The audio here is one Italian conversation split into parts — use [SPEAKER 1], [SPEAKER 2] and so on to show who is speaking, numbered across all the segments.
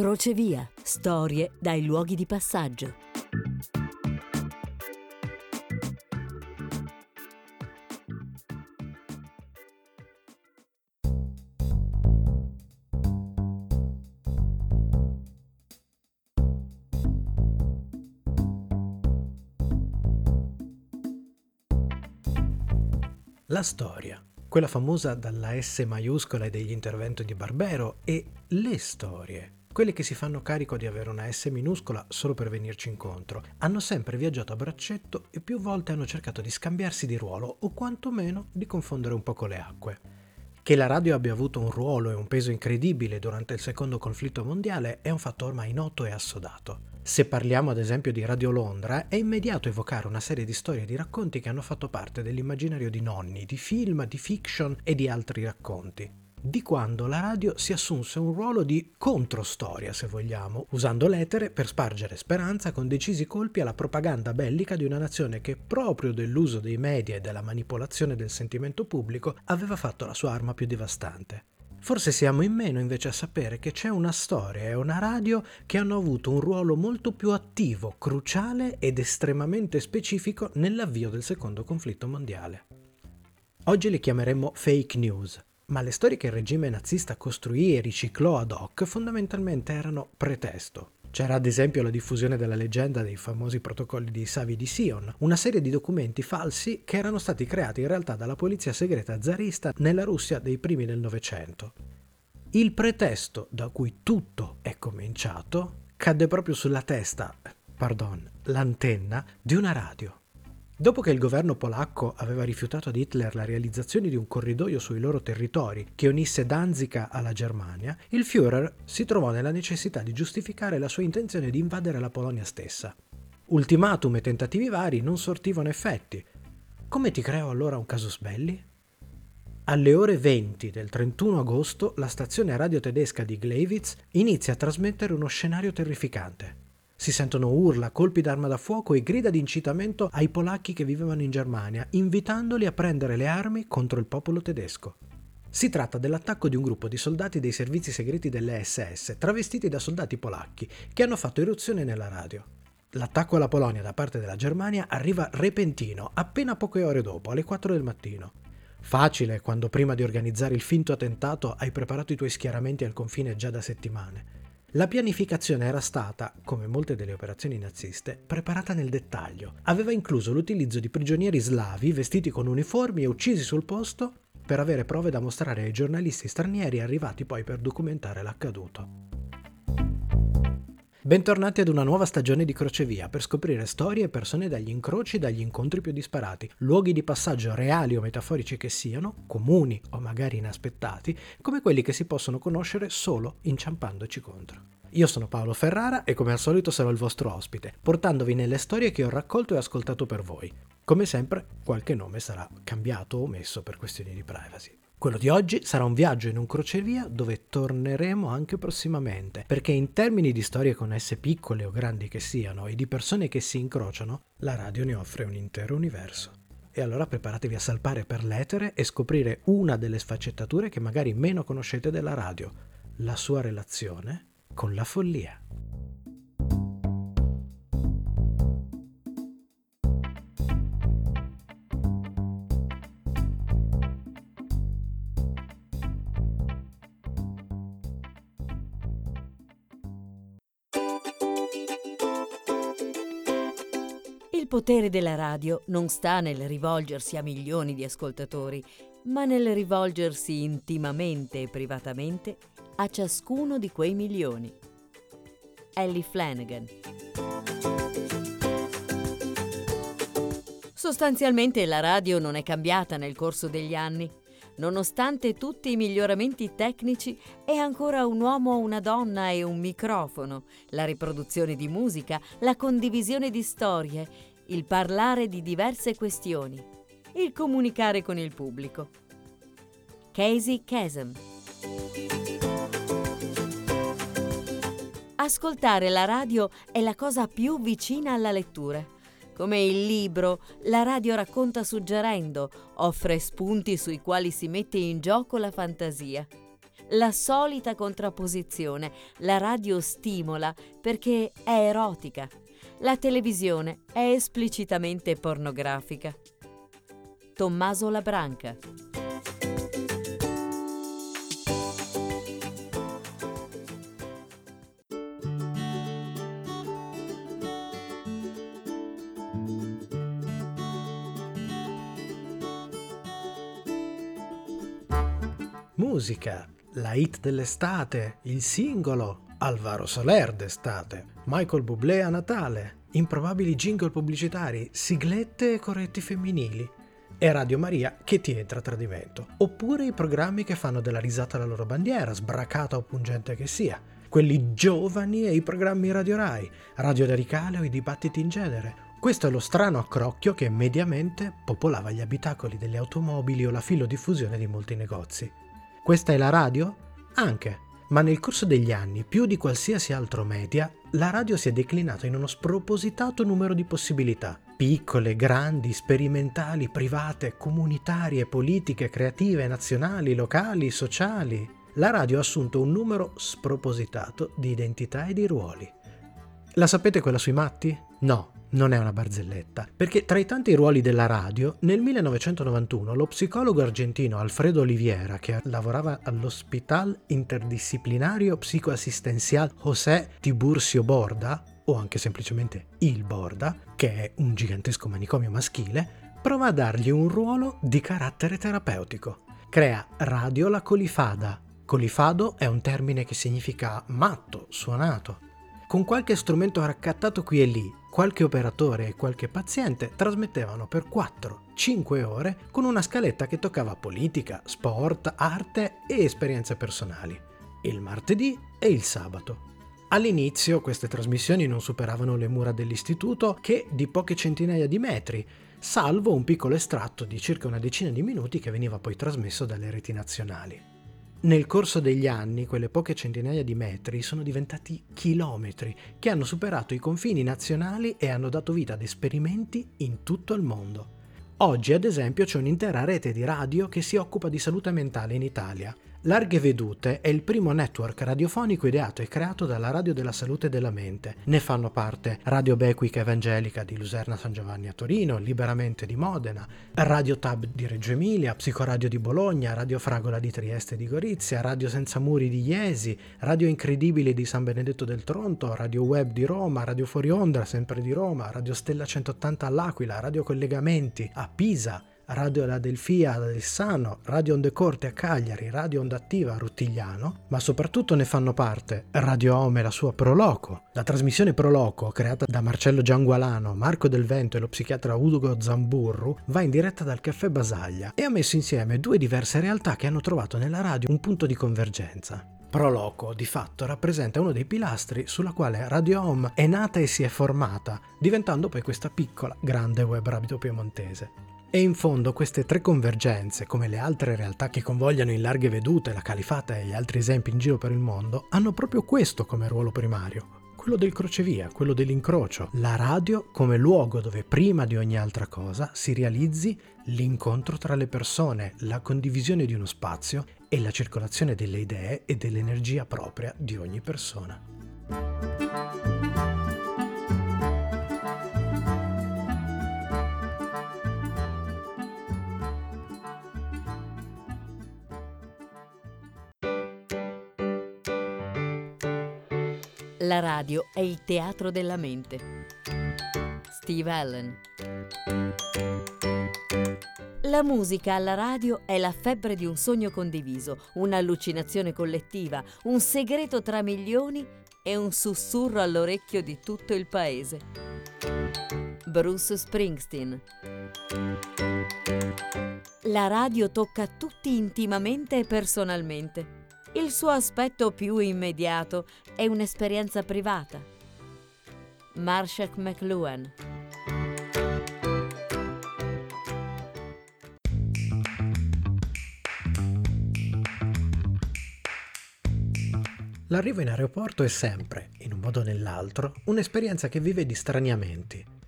[SPEAKER 1] Crocevia. Storie dai luoghi di passaggio.
[SPEAKER 2] La storia. Quella famosa dalla S maiuscola e degli interventi di Barbero e le storie. Quelle che si fanno carico di avere una S minuscola solo per venirci incontro, hanno sempre viaggiato a braccetto e più volte hanno cercato di scambiarsi di ruolo o quantomeno di confondere un poco le acque. Che la radio abbia avuto un ruolo e un peso incredibile durante il secondo conflitto mondiale è un fatto ormai noto e assodato. Se parliamo ad esempio di Radio Londra, è immediato evocare una serie di storie e di racconti che hanno fatto parte dell'immaginario di nonni, di film, di fiction e di altri racconti. Di quando la radio si assunse un ruolo di controstoria, se vogliamo, usando l'etere per spargere speranza con decisi colpi alla propaganda bellica di una nazione che proprio dell'uso dei media e della manipolazione del sentimento pubblico aveva fatto la sua arma più devastante. Forse siamo in meno invece a sapere che c'è una storia e una radio che hanno avuto un ruolo molto più attivo, cruciale ed estremamente specifico nell'avvio del secondo conflitto mondiale. Oggi le chiameremmo fake news, ma le storie che il regime nazista costruì e riciclò ad hoc fondamentalmente erano pretesto, c'era ad esempio la diffusione della leggenda dei famosi protocolli di Savi di Sion, una serie di documenti falsi che erano stati creati in realtà dalla polizia segreta zarista nella Russia dei primi del Novecento. Il pretesto da cui tutto è cominciato cadde proprio sulla testa, pardon, l'antenna di una radio. Dopo che il governo polacco aveva rifiutato ad Hitler la realizzazione di un corridoio sui loro territori che unisse Danzica alla Germania, il Führer si trovò nella necessità di giustificare la sua intenzione di invadere la Polonia stessa. Ultimatum e tentativi vari non sortivano effetti. Come ti creò allora un casus belli? Alle ore 20 del 31 agosto la stazione radio tedesca di Gleiwitz inizia a trasmettere uno scenario terrificante. Si sentono urla, colpi d'arma da fuoco e grida di incitamento ai polacchi che vivevano in Germania, invitandoli a prendere le armi contro il popolo tedesco. Si tratta dell'attacco di un gruppo di soldati dei servizi segreti delle SS, travestiti da soldati polacchi, che hanno fatto eruzione nella radio. L'attacco alla Polonia da parte della Germania arriva repentino, appena poche ore dopo, alle 4 del mattino. Facile quando prima di organizzare il finto attentato hai preparato i tuoi schieramenti al confine già da settimane. La pianificazione era stata, come molte delle operazioni naziste, preparata nel dettaglio. Aveva incluso l'utilizzo di prigionieri slavi vestiti con uniformi e uccisi sul posto per avere prove da mostrare ai giornalisti stranieri arrivati poi per documentare l'accaduto. Bentornati ad una nuova stagione di Crocevia per scoprire storie e persone dagli incroci e dagli incontri più disparati, luoghi di passaggio reali o metaforici che siano, comuni o magari inaspettati, come quelli che si possono conoscere solo inciampandoci contro. Io sono Paolo Ferrara e come al solito sarò il vostro ospite, portandovi nelle storie che ho raccolto e ascoltato per voi. Come sempre, qualche nome sarà cambiato o omesso per questioni di privacy. Quello di oggi sarà un viaggio in un crocevia dove torneremo anche prossimamente, perché in termini di storie con esse piccole o grandi che siano e di persone che si incrociano, la radio ne offre un intero universo. E allora preparatevi a salpare per l'etere e scoprire una delle sfaccettature che magari meno conoscete della radio, la sua relazione con la follia.
[SPEAKER 1] Potere della radio non sta nel rivolgersi a milioni di ascoltatori, ma nel rivolgersi intimamente e privatamente a ciascuno di quei milioni. Ellie Flanagan. Sostanzialmente la radio non è cambiata nel corso degli anni. nonostante tutti i miglioramenti tecnici, è ancora un uomo, una donna e un microfono, la riproduzione di musica, la condivisione di storie, il parlare di diverse questioni, il comunicare con il pubblico. Casey Kasem Ascoltare la radio è la cosa più vicina alla lettura come il libro, la radio racconta suggerendo, offre spunti sui quali si mette in gioco la fantasia. La solita contrapposizione, la radio stimola perché è erotica. La televisione è esplicitamente pornografica. Tommaso Labranca
[SPEAKER 2] musica, la hit dell'estate, il singolo, Alvaro Soler d'estate, Michael Bublé a Natale, improbabili jingle pubblicitari, siglette e corretti femminili e Radio Maria che ti entra a tradimento, oppure i programmi che fanno della risata la loro bandiera, sbracata o pungente che sia, quelli giovani e i programmi Radio Rai, Radio Radicale o i dibattiti in genere, questo è lo strano accrocchio che mediamente popolava gli abitacoli delle automobili o la filodiffusione di molti negozi. Questa è la radio? Anche. Ma nel corso degli anni, più di qualsiasi altro media, la radio si è declinata in uno spropositato numero di possibilità. Piccole, grandi, sperimentali, private, comunitarie, politiche, creative, nazionali, locali, sociali. La radio ha assunto un numero spropositato di identità e di ruoli. La sapete quella sui matti? No, non è una barzelletta, perché tra i tanti ruoli della radio, nel 1991 lo psicologo argentino Alfredo Oliviera, che lavorava all'Hospital Interdisciplinario Psicoassistenzial José Tiburcio Borda, o anche semplicemente il Borda, che è un gigantesco manicomio maschile, prova a dargli un ruolo di carattere terapeutico. Crea Radio La Colifada. Colifado è un termine che significa matto, suonato. Con qualche strumento raccattato qui e lì, qualche operatore e qualche paziente trasmettevano per 4-5 ore con una scaletta che toccava politica, sport, arte e esperienze personali, il martedì e il sabato. All'inizio queste trasmissioni non superavano le mura dell'istituto che di poche centinaia di metri, salvo un piccolo estratto di circa una decina di minuti che veniva poi trasmesso dalle reti nazionali. Nel corso degli anni, quelle poche centinaia di metri sono diventati chilometri che hanno superato i confini nazionali e hanno dato vita ad esperimenti in tutto il mondo. Oggi, ad esempio, c'è un'intera rete di radio che si occupa di salute mentale in Italia. Larghe Vedute è il primo network radiofonico ideato e creato dalla Radio della Salute e della Mente. Ne fanno parte Radio Bequica Evangelica di Luserna San Giovanni a Torino, Liberamente di Modena, Radio Tab di Reggio Emilia, Psicoradio di Bologna, Radio Fragola di Trieste e di Gorizia, Radio Senza Muri di Iesi, Radio Incredibili di San Benedetto del Tronto, Radio Web di Roma, Radio Fuori Onda sempre di Roma, Radio Stella 180 all'Aquila, Radio Collegamenti a Pisa, Radio La Delfia ad Alessano, Radio Onde Corte a Cagliari, Radio Onda Attiva a Rutigliano, ma soprattutto ne fanno parte Radio Home e la sua Proloco, la trasmissione Proloco creata da Marcello Giangualano, Marco Del Vento e lo psichiatra Ugo Zamburru va in diretta dal Caffè Basaglia e ha messo insieme due diverse realtà che hanno trovato nella radio un punto di convergenza. Proloco, di fatto, rappresenta uno dei pilastri sulla quale Radio Home è nata e si è formata, diventando poi questa piccola, grande web radio piemontese. E in fondo queste tre convergenze, come le altre realtà che convogliano in larghe vedute la califata e gli altri esempi in giro per il mondo, hanno proprio questo come ruolo primario, quello del crocevia, quello dell'incrocio, la radio come luogo dove prima di ogni altra cosa si realizzi l'incontro tra le persone, la condivisione di uno spazio e la circolazione delle idee e dell'energia propria di ogni persona.
[SPEAKER 1] La radio è il teatro della mente. Steve Allen. La musica alla radio è la febbre di un sogno condiviso, un'allucinazione collettiva, un segreto tra milioni e un sussurro all'orecchio di tutto il paese. Bruce Springsteen. La radio tocca tutti intimamente e personalmente. Il suo aspetto più immediato è un'esperienza privata. Marshall McLuhan
[SPEAKER 2] L'arrivo in aeroporto è sempre, in un modo o nell'altro, un'esperienza che vive di straniamenti.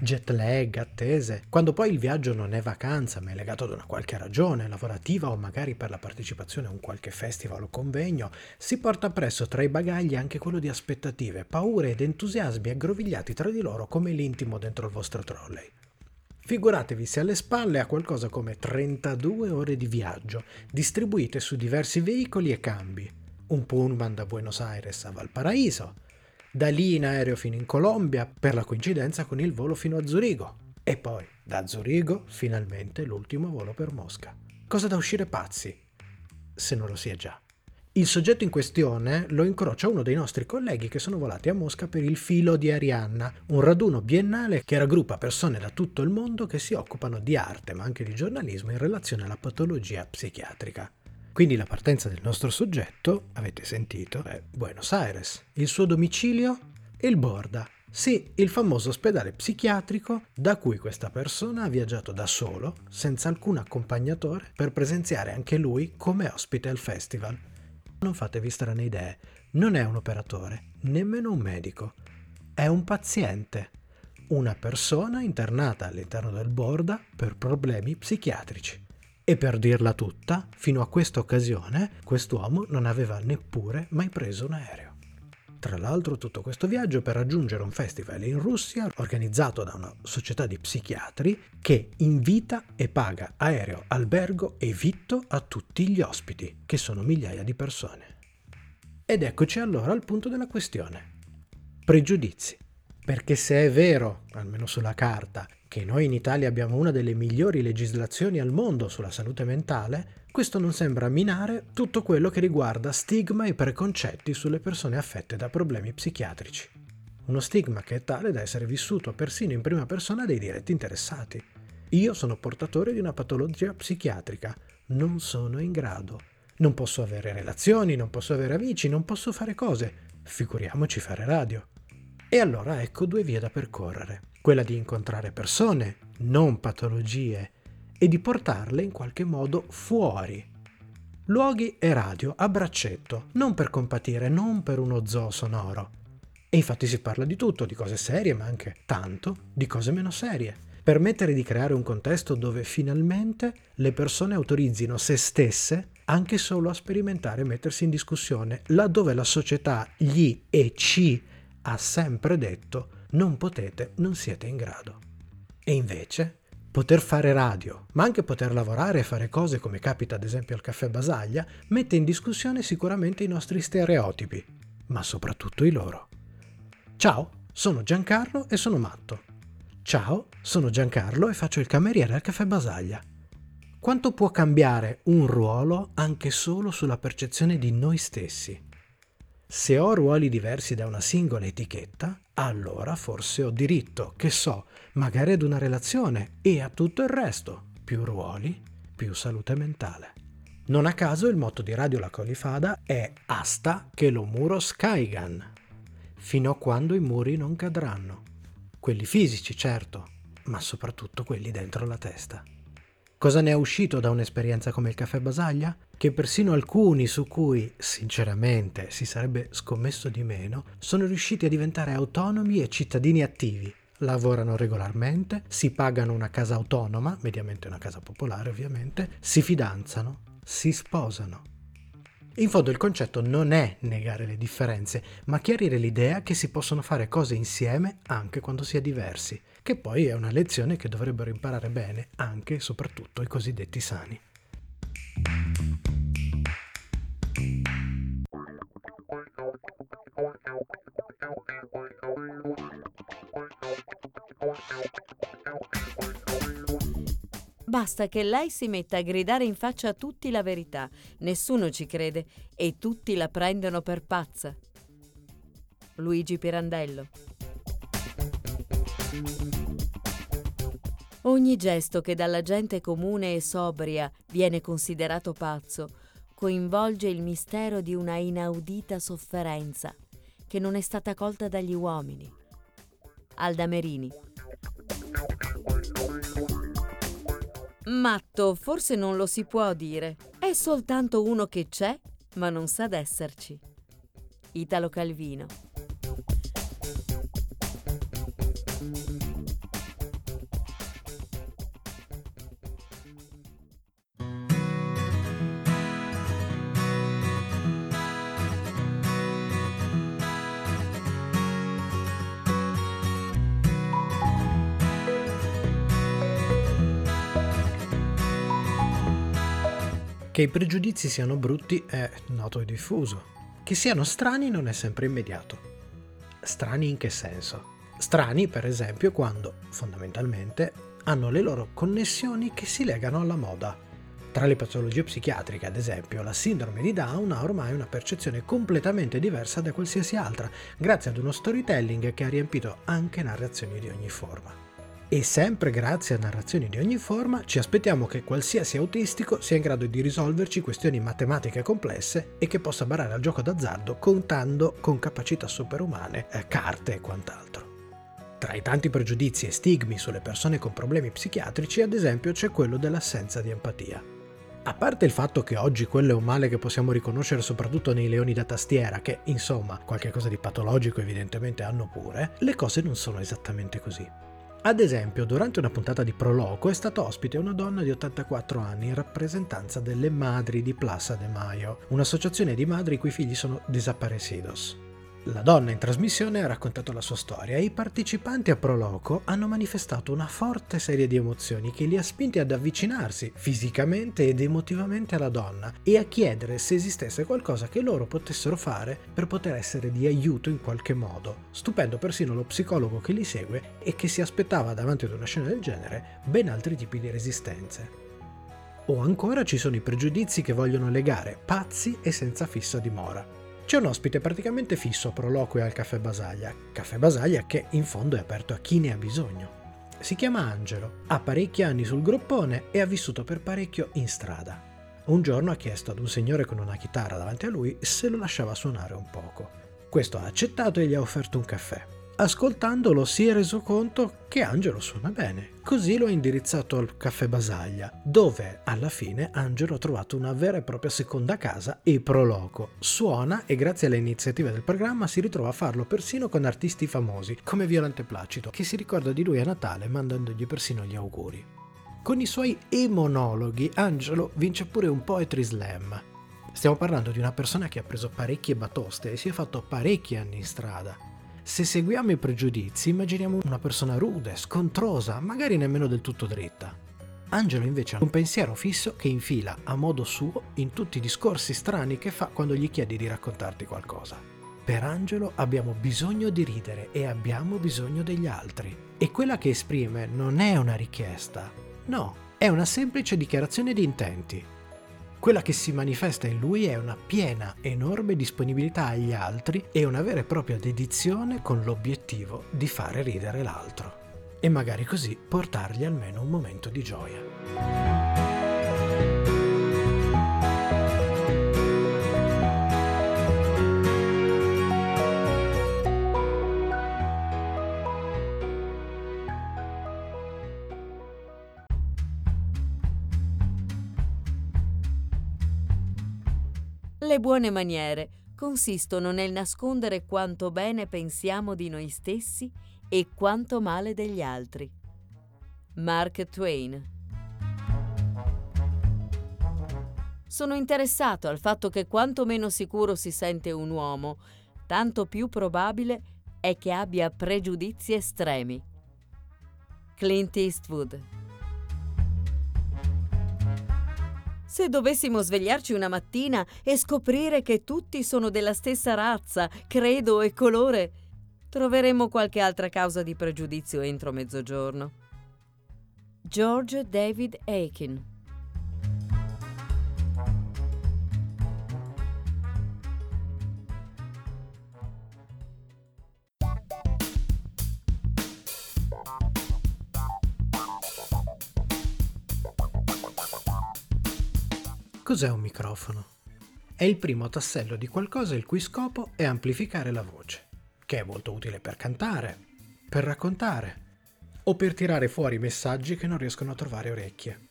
[SPEAKER 2] Jet lag, attese, quando poi il viaggio non è vacanza ma è legato ad una qualche ragione, lavorativa o magari per la partecipazione a un qualche festival o convegno, si porta presso tra i bagagli anche quello di aspettative, paure ed entusiasmi aggrovigliati tra di loro come l'intimo dentro il vostro trolley. Figuratevi se alle spalle ha qualcosa come 32 ore di viaggio, distribuite su diversi veicoli e cambi, un pullman da Buenos Aires a Valparaíso, da lì in aereo fino in Colombia per la coincidenza con il volo fino a Zurigo e poi da Zurigo finalmente l'ultimo volo per Mosca. Cosa da uscire pazzi, se non lo si è già. Il soggetto in questione lo incrocia uno dei nostri colleghi che sono volati a Mosca per il filo di Arianna, un raduno biennale che raggruppa persone da tutto il mondo che si occupano di arte ma anche di giornalismo in relazione alla patologia psichiatrica. Quindi la partenza del nostro soggetto, avete sentito, è Buenos Aires. Il suo domicilio? Il Borda. Sì, il famoso ospedale psichiatrico da cui questa persona ha viaggiato da solo, senza alcun accompagnatore, per presenziare anche lui come ospite al festival. Non fatevi strane idee, non è un operatore, nemmeno un medico, è un paziente, una persona internata all'interno del Borda per problemi psichiatrici. E per dirla tutta, fino a questa occasione, quest'uomo non aveva neppure mai preso un aereo. Tra l'altro tutto questo viaggio per raggiungere un festival in Russia organizzato da una società di psichiatri che invita e paga aereo, albergo e vitto a tutti gli ospiti, che sono migliaia di persone. Ed eccoci allora al punto della questione. Pregiudizi. Perché se è vero, almeno sulla carta, che noi in Italia abbiamo una delle migliori legislazioni al mondo sulla salute mentale, questo non sembra minare tutto quello che riguarda stigma e preconcetti sulle persone affette da problemi psichiatrici. Uno stigma che è tale da essere vissuto persino in prima persona dai diretti interessati. Io sono portatore di una patologia psichiatrica, non sono in grado. Non posso avere relazioni, non posso avere amici, non posso fare cose. Figuriamoci fare radio. E allora ecco due vie da percorrere quella di incontrare persone, non patologie, e di portarle in qualche modo fuori. Luoghi e radio a braccetto, non per compatire, non per uno zoo sonoro. E infatti si parla di tutto, di cose serie, ma anche tanto di cose meno serie. Permettere di creare un contesto dove finalmente le persone autorizzino se stesse anche solo a sperimentare e mettersi in discussione, laddove la società gli e ci ha sempre detto non potete, non siete in grado. E invece, poter fare radio, ma anche poter lavorare e fare cose come capita ad esempio al caffè Basaglia, mette in discussione sicuramente i nostri stereotipi, ma soprattutto i loro. Ciao, sono Giancarlo e sono matto. Ciao, sono Giancarlo e faccio il cameriere al caffè Basaglia. Quanto può cambiare un ruolo anche solo sulla percezione di noi stessi? Se ho ruoli diversi da una singola etichetta, allora forse ho diritto, che so, magari ad una relazione e a tutto il resto. Più ruoli, più salute mentale. Non a caso il motto di Radio La Colifada è Asta che lo muro scaigan, fino a quando i muri non cadranno. Quelli fisici, certo, ma soprattutto quelli dentro la testa. Cosa ne è uscito da un'esperienza come il caffè Basaglia? Che persino alcuni su cui, sinceramente, si sarebbe scommesso di meno, sono riusciti a diventare autonomi e cittadini attivi. Lavorano regolarmente, si pagano una casa autonoma, mediamente una casa popolare ovviamente, si fidanzano, si sposano. In fondo il concetto non è negare le differenze, ma chiarire l'idea che si possono fare cose insieme anche quando si è diversi, che poi è una lezione che dovrebbero imparare bene anche e soprattutto i cosiddetti sani.
[SPEAKER 1] Basta che lei si metta a gridare in faccia a tutti la verità, nessuno ci crede e tutti la prendono per pazza. Luigi Pirandello Ogni gesto che dalla gente comune e sobria viene considerato pazzo coinvolge il mistero di una inaudita sofferenza che non è stata colta dagli uomini. Alda Merini. Matto forse non lo si può dire. È soltanto uno che c'è, ma non sa d'esserci. Italo Calvino.
[SPEAKER 2] Che i pregiudizi siano brutti è noto e diffuso. Che siano strani non è sempre immediato. Strani in che senso? Strani, per esempio, quando, fondamentalmente, hanno le loro connessioni che si legano alla moda. Tra le patologie psichiatriche, ad esempio, la sindrome di Down ha ormai una percezione completamente diversa da qualsiasi altra, grazie ad uno storytelling che ha riempito anche narrazioni di ogni forma. E sempre grazie a narrazioni di ogni forma ci aspettiamo che qualsiasi autistico sia in grado di risolverci questioni matematiche complesse e che possa barare al gioco d'azzardo contando con capacità superumane eh, carte e quant'altro. Tra i tanti pregiudizi e stigmi sulle persone con problemi psichiatrici, ad esempio, c'è quello dell'assenza di empatia. A parte il fatto che oggi quello è un male che possiamo riconoscere soprattutto nei leoni da tastiera, che insomma qualche cosa di patologico evidentemente hanno pure, le cose non sono esattamente così. Ad esempio, durante una puntata di Proloco è stata ospite una donna di 84 anni in rappresentanza delle Madri di Plaza de Mayo, un'associazione di madri i cui figli sono desaparecidos. La donna in trasmissione ha raccontato la sua storia e i partecipanti a Proloco hanno manifestato una forte serie di emozioni che li ha spinti ad avvicinarsi fisicamente ed emotivamente alla donna e a chiedere se esistesse qualcosa che loro potessero fare per poter essere di aiuto in qualche modo, stupendo persino lo psicologo che li segue e che si aspettava davanti ad una scena del genere ben altri tipi di resistenze. O ancora ci sono i pregiudizi che vogliono legare pazzi e senza fissa dimora. C'è un ospite praticamente fisso a Proloquio al Caffè Basaglia, Caffè Basaglia che in fondo è aperto a chi ne ha bisogno. Si chiama Angelo, ha parecchi anni sul groppone e ha vissuto per parecchio in strada. Un giorno ha chiesto ad un signore con una chitarra davanti a lui se lo lasciava suonare un poco. Questo ha accettato e gli ha offerto un caffè. Ascoltandolo si è reso conto che Angelo suona bene, così lo ha indirizzato al caffè Basaglia, dove alla fine Angelo ha trovato una vera e propria seconda casa e proloco. Suona e grazie alle iniziative del programma si ritrova a farlo persino con artisti famosi, come Violante Placido, che si ricorda di lui a Natale mandandogli persino gli auguri. Con i suoi e-monologhi Angelo vince pure un Poetry Slam. Stiamo parlando di una persona che ha preso parecchie batoste e si è fatto parecchi anni in strada se seguiamo i pregiudizi, immaginiamo una persona rude, scontrosa, magari nemmeno del tutto dritta. Angelo invece ha un pensiero fisso che infila a modo suo in tutti i discorsi strani che fa quando gli chiedi di raccontarti qualcosa. Per Angelo abbiamo bisogno di ridere e abbiamo bisogno degli altri. E quella che esprime non è una richiesta, no, è una semplice dichiarazione di intenti. Quella che si manifesta in lui è una piena, enorme disponibilità agli altri e una vera e propria dedizione con l'obiettivo di fare ridere l'altro. E magari così portargli almeno un momento di gioia.
[SPEAKER 1] Le buone maniere consistono nel nascondere quanto bene pensiamo di noi stessi e quanto male degli altri. Mark Twain Sono interessato al fatto che quanto meno sicuro si sente un uomo, tanto più probabile è che abbia pregiudizi estremi. Clint Eastwood Se dovessimo svegliarci una mattina e scoprire che tutti sono della stessa razza, credo e colore, troveremmo qualche altra causa di pregiudizio entro mezzogiorno. George David Aiken
[SPEAKER 2] Cos'è un microfono? È il primo tassello di qualcosa il cui scopo è amplificare la voce, che è molto utile per cantare, per raccontare o per tirare fuori messaggi che non riescono a trovare orecchie.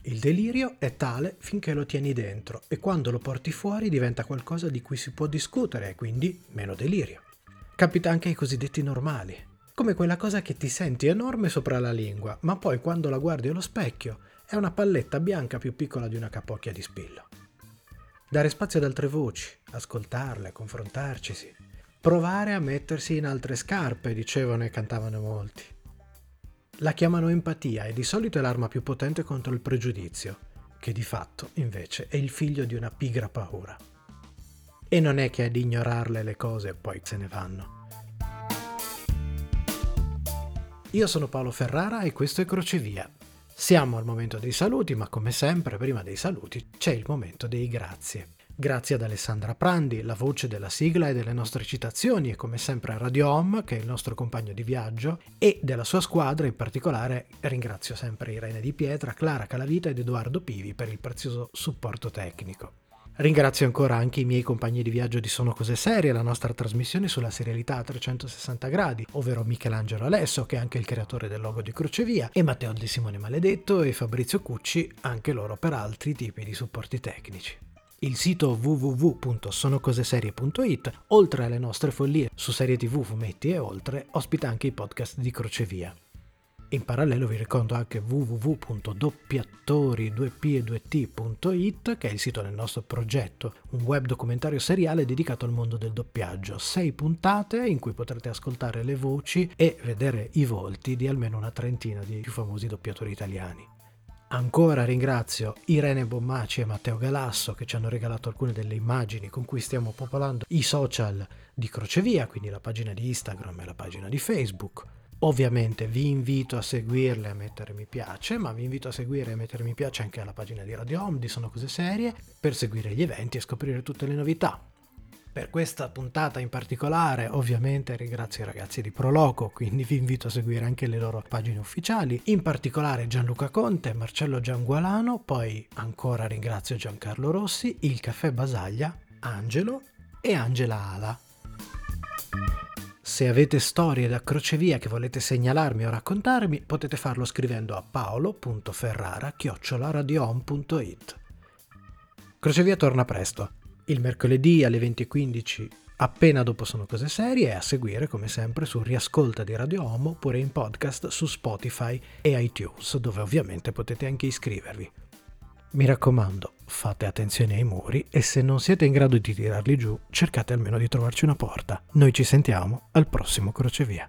[SPEAKER 2] Il delirio è tale finché lo tieni dentro e quando lo porti fuori diventa qualcosa di cui si può discutere e quindi meno delirio. Capita anche ai cosiddetti normali, come quella cosa che ti senti enorme sopra la lingua, ma poi quando la guardi allo specchio è una palletta bianca più piccola di una capocchia di spillo. Dare spazio ad altre voci, ascoltarle, confrontarcisi, provare a mettersi in altre scarpe, dicevano e cantavano molti. La chiamano empatia e di solito è l'arma più potente contro il pregiudizio, che di fatto invece è il figlio di una pigra paura. E non è che ad ignorarle le cose poi se ne vanno. Io sono Paolo Ferrara e questo è Crocevia. Siamo al momento dei saluti, ma come sempre, prima dei saluti, c'è il momento dei grazie. Grazie ad Alessandra Prandi, la voce della sigla e delle nostre citazioni, e come sempre a Radio Home, che è il nostro compagno di viaggio, e della sua squadra, in particolare ringrazio sempre Irene Di Pietra, Clara Calavita ed Edoardo Pivi per il prezioso supporto tecnico. Ringrazio ancora anche i miei compagni di viaggio di Sono Cose Serie, la nostra trasmissione sulla serialità a 360 gradi, ovvero Michelangelo Alesso, che è anche il creatore del logo di Crocevia, e Matteo Di Simone Maledetto e Fabrizio Cucci, anche loro per altri tipi di supporti tecnici. Il sito www.sonocoseserie.it, oltre alle nostre follie su serie tv, fumetti e oltre, ospita anche i podcast di Crocevia. In parallelo vi ricordo anche www.doppiatori2p2t.it che è il sito del nostro progetto, un web documentario seriale dedicato al mondo del doppiaggio. Sei puntate in cui potrete ascoltare le voci e vedere i volti di almeno una trentina di più famosi doppiatori italiani. Ancora ringrazio Irene Bommaci e Matteo Galasso che ci hanno regalato alcune delle immagini con cui stiamo popolando i social di Crocevia, quindi la pagina di Instagram e la pagina di Facebook. Ovviamente vi invito a seguirle e a mettere mi piace, ma vi invito a seguire e a mettere mi piace anche alla pagina di Radio Home di Sono Cose Serie per seguire gli eventi e scoprire tutte le novità. Per questa puntata in particolare, ovviamente ringrazio i ragazzi di Proloco, quindi vi invito a seguire anche le loro pagine ufficiali, in particolare Gianluca Conte, Marcello Giangualano, poi ancora ringrazio Giancarlo Rossi, il Caffè Basaglia, Angelo e Angela Ala. Se avete storie da crocevia che volete segnalarmi o raccontarmi, potete farlo scrivendo a paolo.ferrara-radioon.it. Crocevia torna presto, il mercoledì alle 20.15 appena dopo Sono Cose Serie e a seguire come sempre su Riascolta di Radio Homo oppure in podcast su Spotify e iTunes dove ovviamente potete anche iscrivervi. Mi raccomando, fate attenzione ai muri e se non siete in grado di tirarli giù, cercate almeno di trovarci una porta. Noi ci sentiamo al prossimo crocevia.